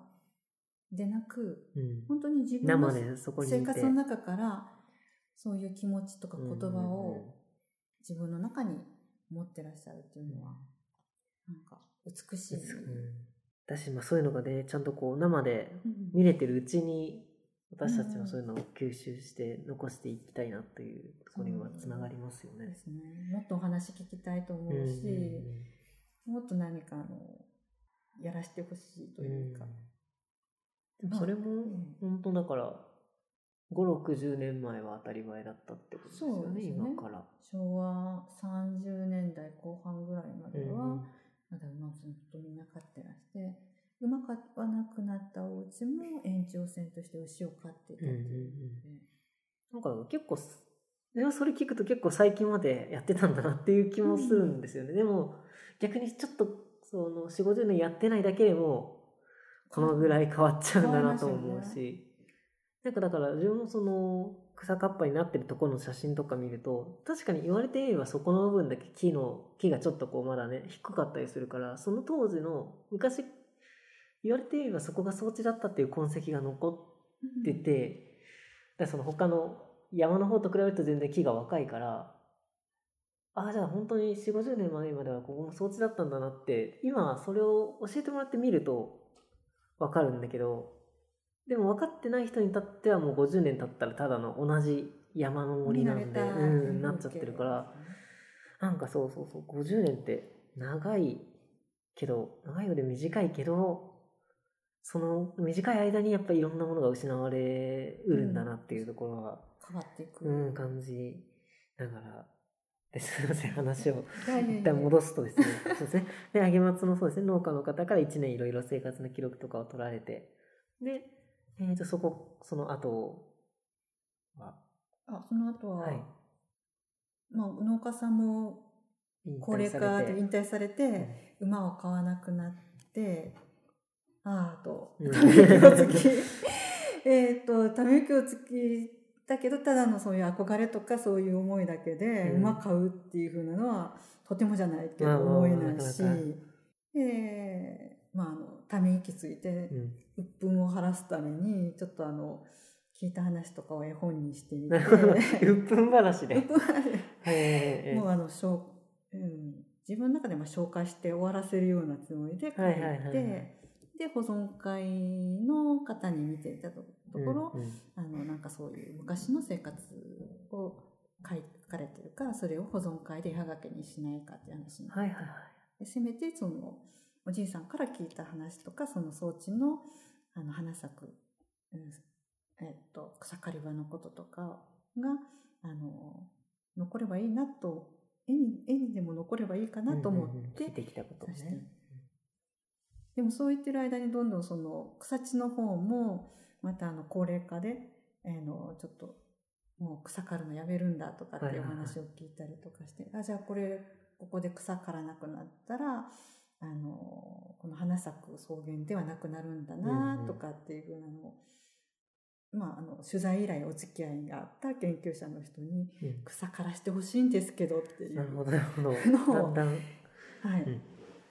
でなくうん。本当に自分の生でそこにいて。生活の中からそういう気持ちとか言葉を自分の中に持ってらっしゃるっていうのはなんか美しい、うんだし、まあそういうのがね、ちゃんとこう生でうん見れてるうちに、私たちもそういうのを吸収して残していきたいなというところにはつながりますよね。ですね。もっとお話聞きたいと思うし、もっと何かあのやらしてほしいというか、でもそれもうん。本当だから5、60年前は当たり前だったってことですよね、ね。今から。昭和30年代後半ぐらいまでは、うんまだ馬をずっとみんな飼ってらして馬飼わなくなったお家も延長線として牛を飼っていたっていう。ので、なんか結構す、でもそれ聞くと結構最近までやってたんだなっていう気もするんですよね。でも逆にちょっとその4、50年やってないだけでもこのぐらい変わっちゃうんだなと思うし、なんかだから自分もその草かっぱになってるところの写真とか見ると確かに言われてみればそこの部分だけ木の木がちょっとこうまだね低かったりするからその当時の昔言われてみればそこが装置だったっていう痕跡が残ってて、だからその他の山の方と比べると全然木が若いからああじゃあ本当に4 5 0年前まではここも装置だったんだなって今それを教えてもらってみると分かるんだけどでも分かってない人にとってはもう50年経ったらただの同じ山の森なんで、うん、なっちゃってるからなんかそうそうそう50年って長いけど長いようで短いけどその短い間にやっぱりいろんなものが失われうるんだなっていうところは、変わっていく、うん、感じながら。です。みません話を一旦戻すとですね。そうですね。で揚松のそうですね。農家の方から1年いろいろ生活の記録とかを取られてで、えー、とそこその後は。あその後は、はい。まあ、農家さんも引高齢化で引退されて、馬を飼わなくなってああとうん。ため息をつき。<laughs> えっとため息をつきだけどただのそういう憧れとかそういう思いだけでうん。馬飼うっていうふうなのはとてもじゃないけど思えないし。なかなかでまああのため息ついてうん。鬱憤を晴らすためにちょっとあの聞いた話とかを絵本にしてみて。<laughs> 鬱憤話でえもうあのしょう、うん、自分の中でまあ紹介して終わらせるようなつもりで書いて、はいはいはいはいで保存会の方に見ていたとところ、うんうん。あのなんかそういう昔の生活を書かれてるからそれを保存会で絵はがきにしないかっていう話になって。はいはいはい。でせめてそのおじいさんから聞いた話とかその装置のあの花咲く、うんえっと、草刈り場のこととかがあの残ればいいなと絵に絵にでも残ればいいかなと思うんうんうん。って聞いてきたことねでもそう言ってる間にどんどんその草地の方もまたあの高齢化で、あのちょっともう草刈るのやめるんだとかっていう話を聞いたりとかして、あじゃあこれここで草刈らなくなったらあのこの花咲く草原ではなくなるんだうんうん。なとかっていうふうなのを、まあ、あの取材以来お付き合いがあった研究者の人にうん。草刈らしてほしいんですけどっていうなるほどなるほど。のだんだん。はい、うん。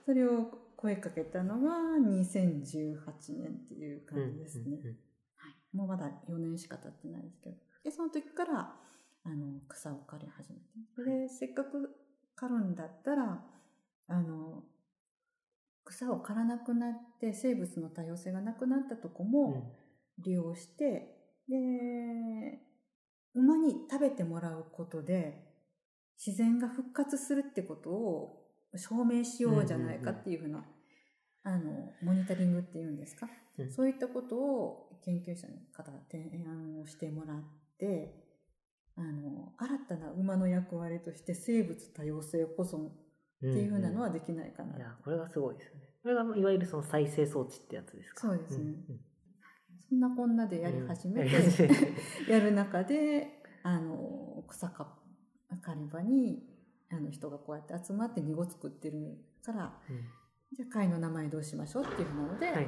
それを声かけたのが2018年っていう感じですね、うんうんうん。はい、もうまだ4年しか経ってないですけど。でその時からあの草を刈り始めて。でせっかく刈るんだったらあの草を刈らなくなって生物の多様性がなくなったとこも利用して、で馬に食べてもらうことで自然が復活するってことを証明しようじゃないかっていうふうな、あのモニタリングっていうんですか、うん。そういったことを研究者の方が提案をしてもらってあの新たな馬の役割として生物多様性保存っていうふうなのはできないかな、いやこれがすごいですよね。これがいわゆるその再生装置ってやつですか？そうですね。んんそんなこんなでやり始めて、うん。<laughs> やる中であの草刈り場にあの人がこうやって集まって濁作ってるからうんじゃあ会の名前どうしましょうっていうので、はいはい。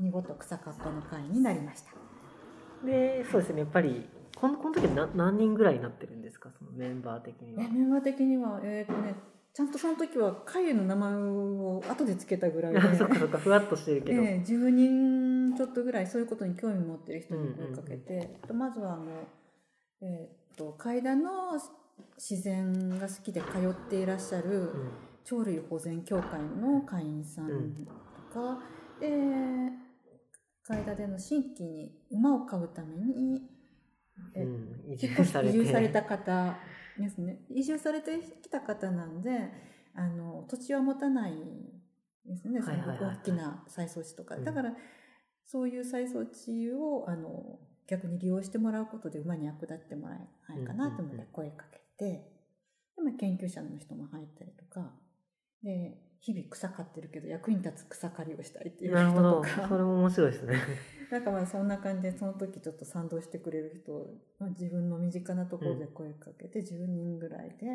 濁と草かっぱの会になりました。でそうですね。やっぱりこのこの時な何人ぐらいになってるんですか？そのメンバー的には。えメンバー的にはえっ、とねちゃんとその時は会の名前を後でつけたぐらいで。あそっかそっか。ふわっとしてるけど、ええ10人ちょっとぐらいそういうことに興味持ってる人に声かけて、まずはあの、えっと階段の自然が好きで通っていらっしゃる、うん鳥類保全協会の会員さんとか、で海田での新規に馬を飼うために、えうん、移住された方ですね。移住されてきた方なんであの土地は持たないですね、大きな再装置とか、うん。だからそういう再装置をあの逆に利用してもらうことで馬に役立ってもらえないかなと思って声かけて、でまあ研究者の人も入ったりとかで日々草刈ってるけど役に立つ草刈りをしたいっていうなるほ人とど。かそれも面白いですね。<laughs> なんかまあそんな感じでその時ちょっと賛同してくれる人を、まあ、自分の身近なところで声かけて10人ぐらいで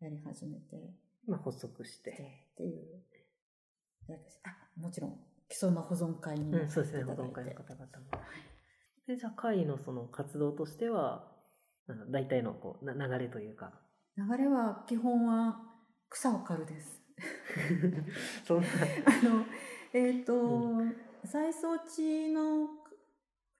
やり始めて。まあ発足して。っていう。あもちろん基礎馬保存会にもうん、そうですね、保存会の方々も。で、じゃあ、会のその活動としては、大体のこうな流れというか、流れは基本は草を刈るです。<laughs> そんな、あのえっ、と、再装置の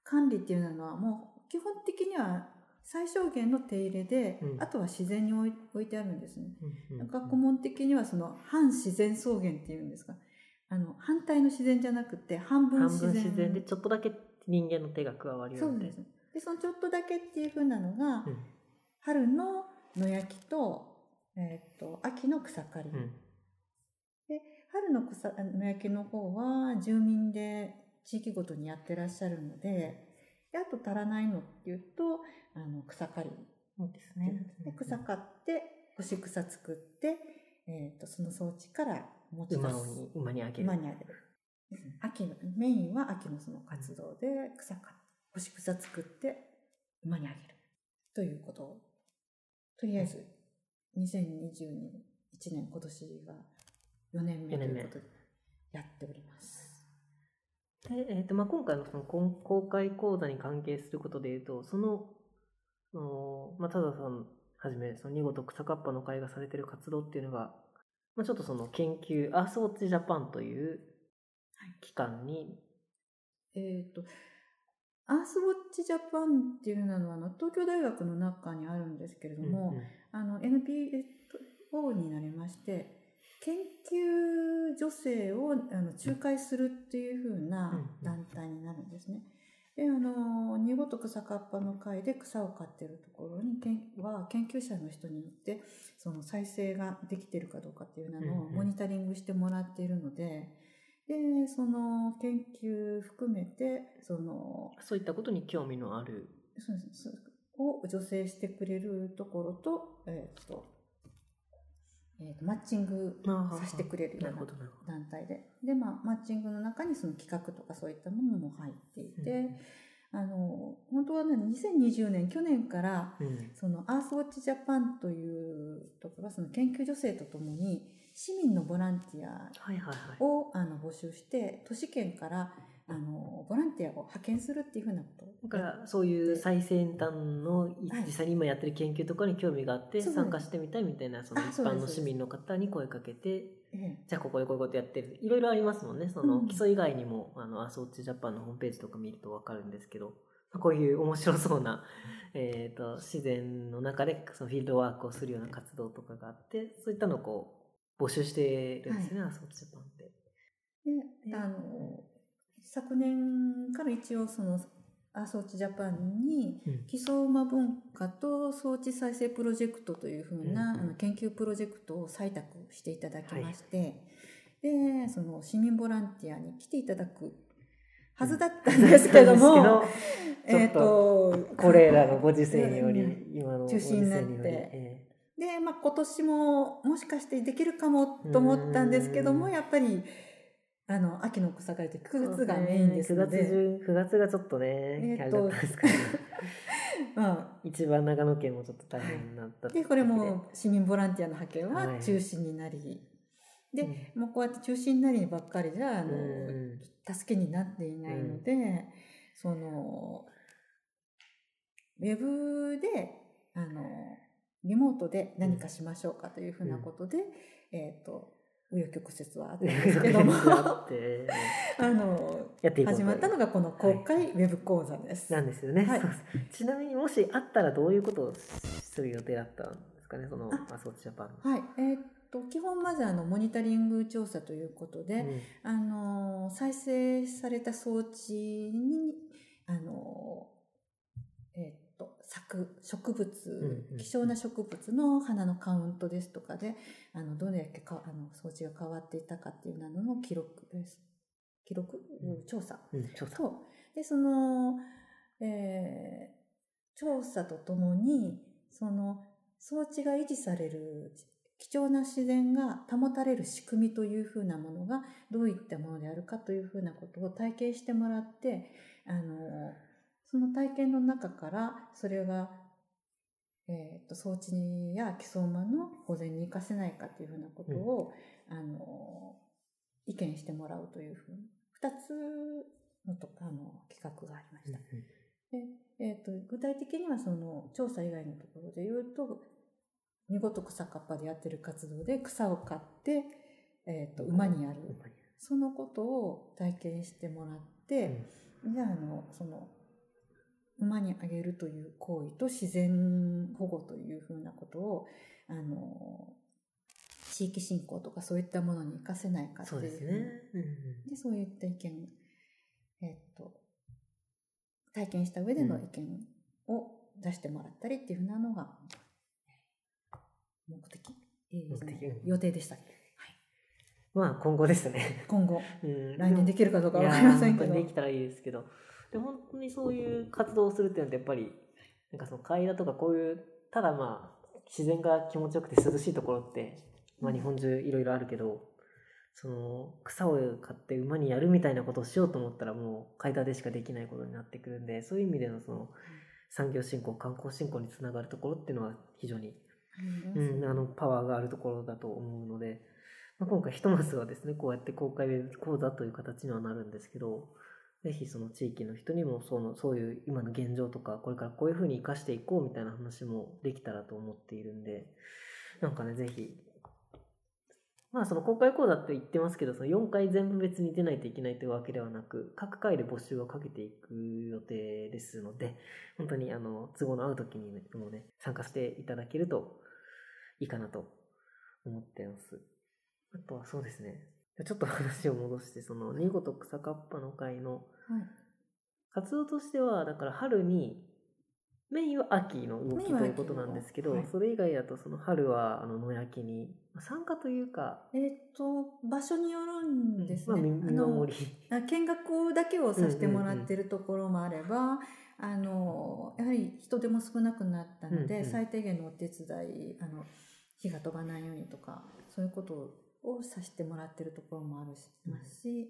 管理っていうのはもう基本的には最小限の手入れで、うん。あとは自然に置いてあるんですね。うんうん学問的にはその反自然草原っていうんですか。あの反対の自然じゃなくて半分半分自然自然でちょっとだけ人間の手が加わるようです。でそのちょっとだけっていう風なのが、うん。春の野焼きと,、えー、と秋の草刈り、うん春の草野焼きの方は住民で地域ごとにやってらっしゃるのでであと足らないのっていうとあの草刈りそうですね。で草刈って干し草作って、えー、とその装置から持ち出す。馬に馬にあげる。馬にあげる。秋のメインは秋のその活動で草刈って干し草作って馬にあげる。ということ。をとりあえず2021年今年が4年目ということでやっております。で、えーとまあ、今回のその公公開講座に関係することでいうと、その、そのまあ、たださんはじめ、その見事草かっぱの会がされている活動っていうのが、まあ、ちょっとその研究、アースウォッチジャパンという機関に、えっ、とアースウォッチジャパンっていうのはあの東京大学の中にあるんですけれども、うんうん。あの NPO になりまして研究女性をあの仲介するっていう風なうんうん。団体になるんですね。であの二ごと草かっぱの会で草を刈ってるところにけんは研究者の人によってその再生ができてるかどうかっていうのをモニタリングしてもらっているので、でその研究含めてそのそういったことに興味のある、そうです。そうを助成してくれるところと,、えーとえーとマッチングさせてくれるような。団体でで、まあ、マッチングの中にその企画とかそういったものも入っていて、うんあの本当はね2020年去年からうんそのアースウォッチジャパンというところはその研究女性とともに市民のボランティアはいはいはい。をあの募集して都市圏からあのボランティアを派遣するっていうふうなことをだからそういう最先端のいはい。実際に今やってる研究とかに興味があって参加してみたいみたいなそのあ一般の市民の方に声かけてええ。じゃあここでこういうことやってる。いろいろありますもんね。そのうん。基礎以外にもあのアソーチジャパンのホームページとか見ると分かるんですけどこういう面白そうな、えー、と自然の中でそのフィールドワークをするような活動とかがあってそういったのをこう募集してるんですよね、アソーチジャパンって。であの昨年から一応そのアースウォッチジャパンにうん。基礎馬文化と装置再生プロジェクトというふうな、研究プロジェクトを採択していただきまして、でその市民ボランティアに来ていただくはずだったんですけども、<laughs> <laughs> えっ、とこれらのご時世により、うん今の中止になってで、まあ、今年ももしかしてできるかもと思ったんですけどもうん。やっぱりあの秋の草刈りってえ9月がメインですの9で、月中9月がちょっとね、えーったんですかね。<laughs> ま一番長野県もちょっと大変になったあ、で。これも市民ボランティアの派遣ははい。中止になり、でうん。もうこうやって中止になりばっかりじゃあの、うん助けになっていないので、そのウェブであのリモートで何かしましょうかというふうなことで、えっ、と紆余曲折はあったんですけども。<laughs> あの始まったのがこの公開ウェブ講座です。なんですよね、<laughs> ちなみにもしあったらどういうことをする予定だったんですかねそのあアソーチジャパンはい、えっ、と基本まずあのモニタリング調査ということで、うん。あの再生された装置にあのえっ、と咲く植物、希少な植物の花のカウントですとかであのどれだけかあの装置が変わっていたかっていうのの記録です。記録、うん。調査。うん調査。とでその、えー調査とともにその装置が維持される貴重な自然が保たれる仕組みというふうなものがどういったものであるかというふうなことを体験してもらってあのその体験の中からそれが、えー、と装置や基礎馬の保全に生かせないかというふうなことを、あの意見してもらうというふうに。2つのとあの企画がありました。でえー、と具体的にはその調査以外のところで言うと見事草かっぱでやってる活動で草を刈って、えー、と馬にやる。そのことを体験してもらって、じゃああのその馬にあげるという行為と自然保護というふうなことを、あの、地域振興とかそういったものに活かせないかっていう。そうですね。うんで、そういった意見、えっと、体験した上での意見を出してもらったりっていうふうなのが、目的、えー目的うん予定でしたっけ？まあ今後ですね。今後、うん来年できるかどうかわかりませんけど。できたらいいですけど。で本当にそういう活動をするっていうのってやっぱり、なんかその階段とかこういう、ただまあ、自然が気持ちよくて涼しいところって、まあ日本中いろいろあるけど、その草を買って馬にやるみたいなことをしようと思ったらもう階段でしかできないことになってくるんで、そういう意味でのその産業振興、観光振興につながるところっていうのは非常にうん、あのパワーがあるところだと思うので、まあ、今回ひとまずはですねこうやって公開講座という形にはなるんですけどぜひその地域の人にもそのそういう今の現状とかこれからこういうふうに生かしていこうみたいな話もできたらと思っているんでなんかねぜひまあその公開講座って言ってますけどその4回全部別に出ないといけないというわけではなく各回で募集をかけていく予定ですので本当にあの都合の合う時にもね参加していただけるといいかなと思ってます。あとはそうですね。ちょっと話を戻して、その、ニゴと草かっぱの会の。活動としては、だから春に、メインは秋の動きということなんですけど、はい。それ以外だとその春はあの野焼きにまあ参加というか、えっ、と、場所によるんですまあ、ね。見見守り。あの見学だけをさせてもらってるところもあれば、あの、やはり。人手も少なくなったので、うんうん最低限のお手伝い、あの、火が飛ばないようにとか、そういうことをさせてもらってるところもあるし、うんますし、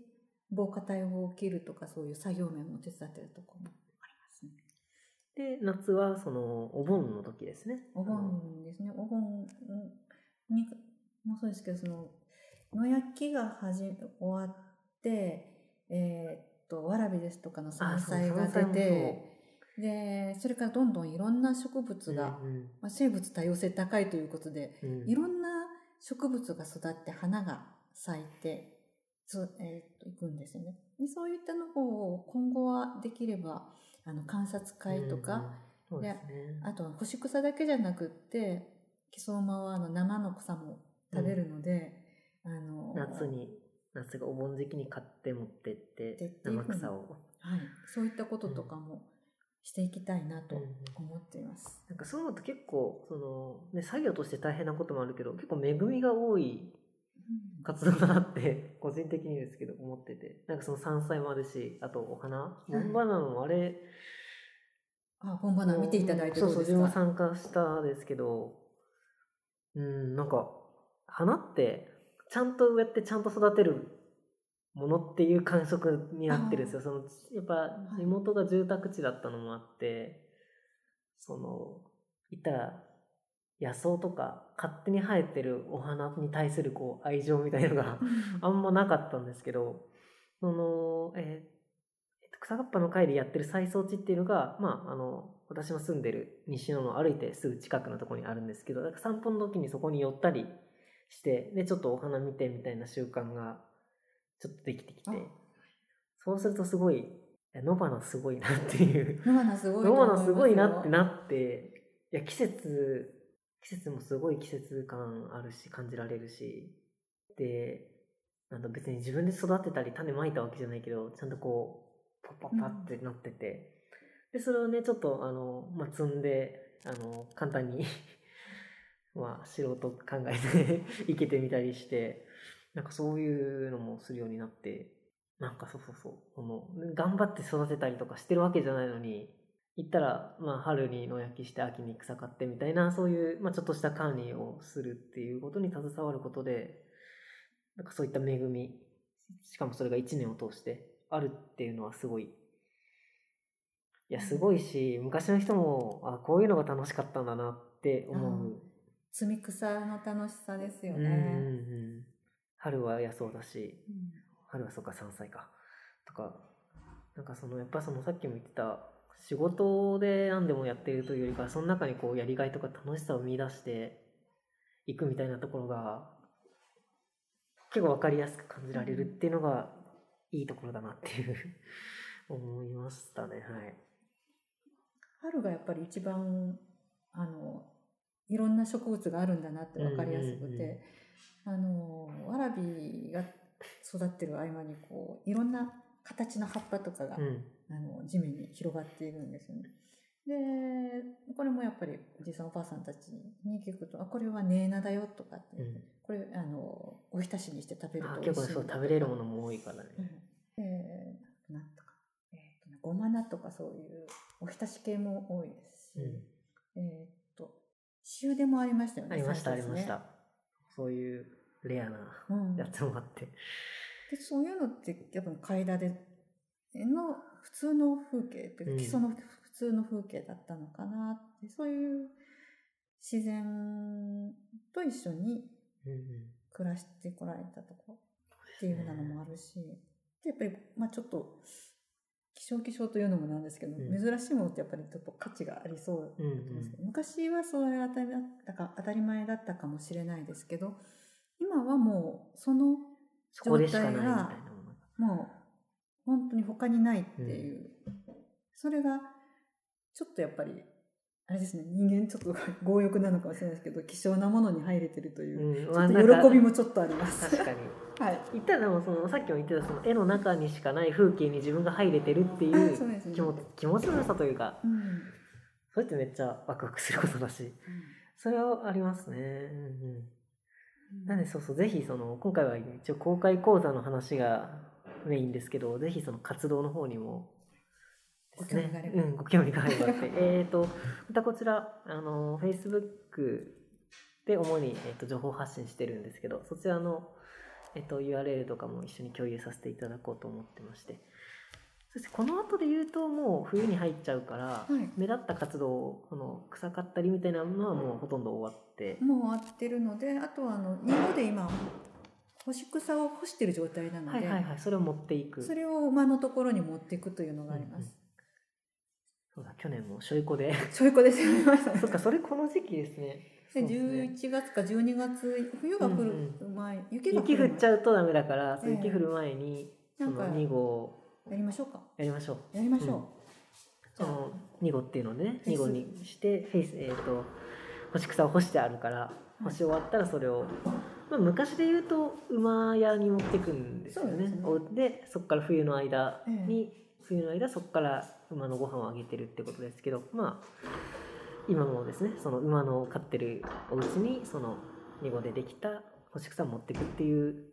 防火帯を切るとか、そういう作業面も手伝ってるところもありますね。で、夏はその、お盆の時ですね。お盆ですね。お盆にもそうですけど、その、野焼きがはじ終わって、えーっと、わらびですとかの山菜が出て、で、それからどんどんいろんな植物が、うんまあ、生物多様性高いということで、うんうんいろんな植物が育って花が咲いて、そうえーっと、いくんですよね。でそういったのを今後はできれば、あの、観察会とか、うんですね。あとは干し草だけじゃなくって、木曽馬はあの生の草も食べるので、あの、夏に、夏がお盆時期に買って持ってって生草を。はい、そういったこととかもしていきたいなとうん思っています。なんかそういうのって結構、その、ね、作業として大変なこともあるけど、結構恵みが多い活動だなって、個人的にですけど思ってて。なんかその山菜もあるし、あとお花。い。ボンバナナもあれ、あ、本花見ていただいてそうそう、自分も参加したですけど、うん、なんか、花って、ちゃんと植えてちゃんと育てるものっていう感触になってるんですよ。その、やっぱい。地元が住宅地だったのもあって、その、言ったら、野草とか勝手に生えてるお花に対するこう愛情みたいなのがあんまなかったんですけど、その、えーえっと草がっぱの会でやってる再装置っていうのが、まあ、あの、私の住んでる西野の歩いてすぐ近くのところにあるんですけど、散歩の時にそこに寄ったりして、で、ちょっとお花見てみたいな習慣がちょっとできてきて。あ、そうするとすごい、野花すごいなっていう。野花すごいなってなって、いや、季節、季節もすごい季節感あるし、感じられるし、で、なん別に自分で育てたり種まいたわけじゃないけど、ちゃんとこう、パッパッパってなってて、で、それをね、ちょっと、あの、まあ、積んで、あの、簡単に、<laughs> まあ、素人考えて <laughs> いけてみたりして、なんかそういうのもするようになって、なんかそうそうそう、この、頑張って育てたりとかしてるわけじゃないのに、行ったら、まあ、春に野焼きして秋に草刈ってみたいな、そういう、まあ、ちょっとした管理をするっていうことに携わることで、なんかそういった恵み、しかもそれが一年を通してあるっていうのはすごい、いや、すごいし、昔の人も、あ、こういうのが楽しかったんだなって思う。摘み草の楽しさですようんうんうね。ん。春は野草だし、うん。春はそうか山菜か。とかなんかそのやっぱそのさっきも言ってた仕事で何でもやっているというよりかその中にこうやりがいとか楽しさを見出していくみたいなところが結構わかりやすく感じられるっていうのがいいところだなっていう <laughs> 思いましたね。はい。春がやっぱり一番、あの、いろんな植物があるんだなって分かりやすくて、あの、わらびが育ってる合間に、こう、いろんな形の葉っぱとかが、うんあの、地面に広がっているんですよね。で、これもやっぱりおじいさんおばあさんたちに聞くと、あ、これはネーナだよとかって、うんこれ、あの、おひたしにして食べるあと美味しい結構そう食べれるものも多いからね。うんえー、なんとか、えーごま菜とかそういうおひたし系も多いですし、うんえー、と塩でもありましたよねありましたねりました。そういうレアなうん、やつもあって。でそういうのってやっぱ階段での普通の風景っていううんか基礎の普通の風景だったのかなってそういう自然と一緒にうんうん。暮らしてこられたところっていうふうなのもあるし、でやっぱり、まあちょっと、希少希少というのもなんですけど、うん。珍しいものってやっぱりちょっと価値がありそううんうだと思うんですけん。ど、昔はそれが当たりだったか当たり前だったかもしれないですけど、今はもうその状態もの。もう本当に他にないっていう、それがちょっとやっぱり、あれですね、人間ちょっと強欲なのかもしれないですけど、希少なものに入れてるという、うん喜びもちょっとあります。確かに。<laughs> はい。言ったらでもそのさっきも言ってたその絵の中にしかない風景に自分が入れてるっていうですねう気持ち気持ちの良さというかうん。それってめっちゃワクワクすることだしそれはありますね。うんうん、なんでそうそうぜひその今回は一応公開講座の話がメインですけどぜひその活動の方にもですね。ご興味があれば。うん、ご興味があればって。<laughs> えっとまたこちらあの Facebook で主に、えっと情報発信してるんですけどそちらの、えっと URL とかも一緒に共有させていただこうと思ってましてそしてこの後で言うともう冬に入っちゃうから、はい。目立った活動この草刈ったりみたいなのはもうほとんど終わって、もう終わってるので、あとはあの、庭で今、干し草を干してる状態なので、はいはいはいそれを持っていく。それを馬のところに持っていくというのがあります。そうだ去年もしょいこで。そういう子ですよね。<laughs> そっかそれこの時期ですね。でそうですね。11月か12月、冬が降る前、雪が降雪降る前。っちゃうとダメだから、そうええ雪降る前にそなんかの2号やりましょうか。やりましょう。やりましょう。その2号っていうのでねフェイス。2号にしてフェイスえっ、と干し草を干してあるからい。干し終わったらそれを、まあ、昔で言うと馬屋に持ってくんですよね。でそこから冬の間ええ。に、冬の間そこから馬のご飯をあげてるってことですけどまあ今もですねその馬の飼ってるお家にその2号でできた干し草を持ってくっていう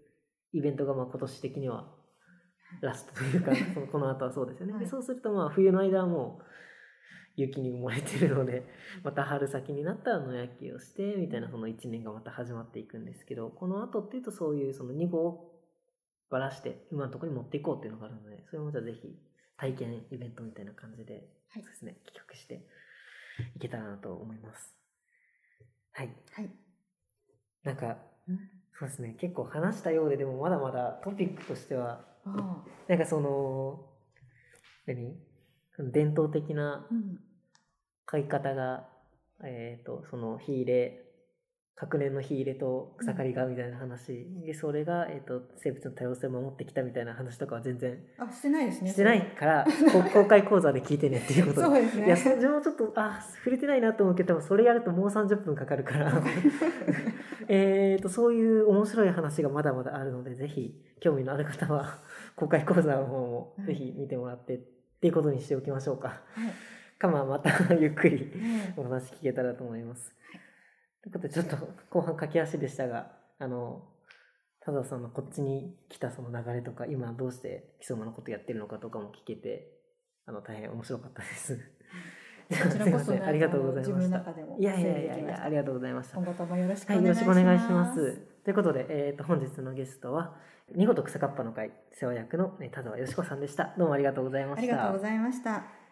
イベントがまあ今年的にはラストというかその <laughs> この後はそうですよね、そうするとまあ冬の間はもう雪に埋もれてるのでまた春先になったら野焼きをしてみたいなその1年がまた始まっていくんですけどこの後っていうとそういうその2号をばらして馬のところに持っていこうっていうのがあるのでそれもじゃあぜひ体験イベントみたいな感じで、はい。そうですね企画していけたらなと思います。はい。はい。なんかうんそうですね結構話したようででもまだまだトピックとしてはあなんかその何？伝統的なあ。うん。飼い方が、えっ、と、その火入れ、隔年の火入れと草刈りがみたいな話、で、それが、えっ、と、生物の多様性を守ってきたみたいな話とかは全然あ、してないですね。してないから、こ公開講座で聞いてねっていうことで。そうですね。いや、そ自分もちょっと、あ、触れてないなと思うけど、それやるともう30分かかるから、えっと、そういう面白い話がまだまだあるので、ぜひ、興味のある方は、<laughs> 公開講座の方もぜひ見てもらってっていうことにしておきましょうか。はい。か、まあ、また <laughs> ゆっくりねお話聞けたらと思います。ということで、ちょっと後半駆け足でしたが、あの、田沢さんのこっちに来たその流れとか、今どうして基礎馬のことやってるのかとかも聞けて、あの、大変面白かったです。こちらこそ <laughs> ありがとうございましたいやいやいやいや、ありがとうございました。今後ともよろしくお願いします。くお願いします。ということで、えっ、と、本日のゲストは、見事草かっぱの会世話役のえー田沢よしこさんでした。どうもありがとうございました。ありがとうございました。